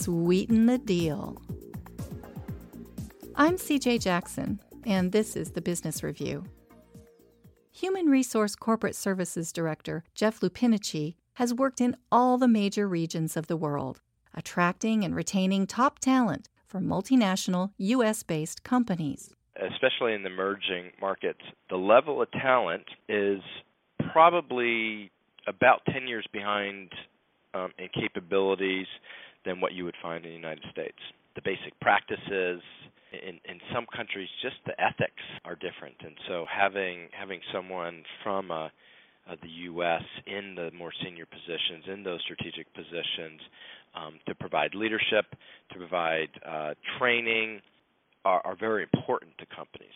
sweeten the deal. I'm CJ Jackson, and this is the Business Review. Human Resource Corporate Services Director Jeff Lupinici has worked in all the major regions of the world, attracting and retaining top talent for multinational U.S. based companies. Especially in the emerging markets, the level of talent is probably about 10 years behind um, in capabilities than what you would find in the United States. The basic practices in in some countries, just the ethics are different, and so having having someone from uh, uh, the U.S. in the more senior positions, in those strategic positions, um, to provide leadership, to provide uh, training, are, are very important to companies.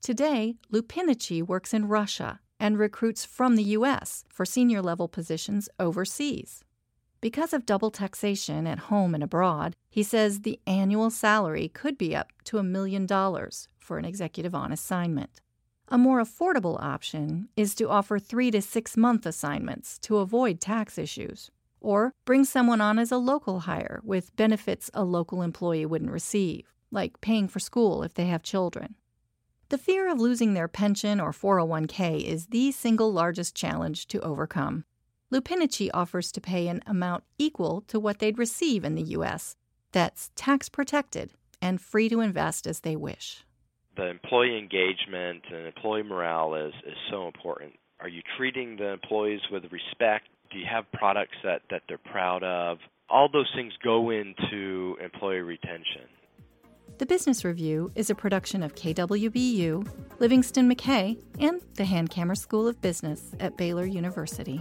Today, Lupinici works in Russia and recruits from the U.S. for senior level positions overseas. Because of double taxation at home and abroad, he says the annual salary could be up to a million dollars for an executive on assignment. A more affordable option is to offer three to six month assignments to avoid tax issues, or bring someone on as a local hire with benefits a local employee wouldn't receive, like paying for school if they have children. The fear of losing their pension or 401k is the single largest challenge to overcome. Lupinici offers to pay an amount equal to what they'd receive in the U.S. that's tax protected and free to invest as they wish. The employee engagement and employee morale is, is so important. Are you treating the employees with respect? Do you have products that, that they're proud of? All those things go into employee retention. The Business Review is a production of KWBU, Livingston McKay, and the Hankamer School of Business at Baylor University.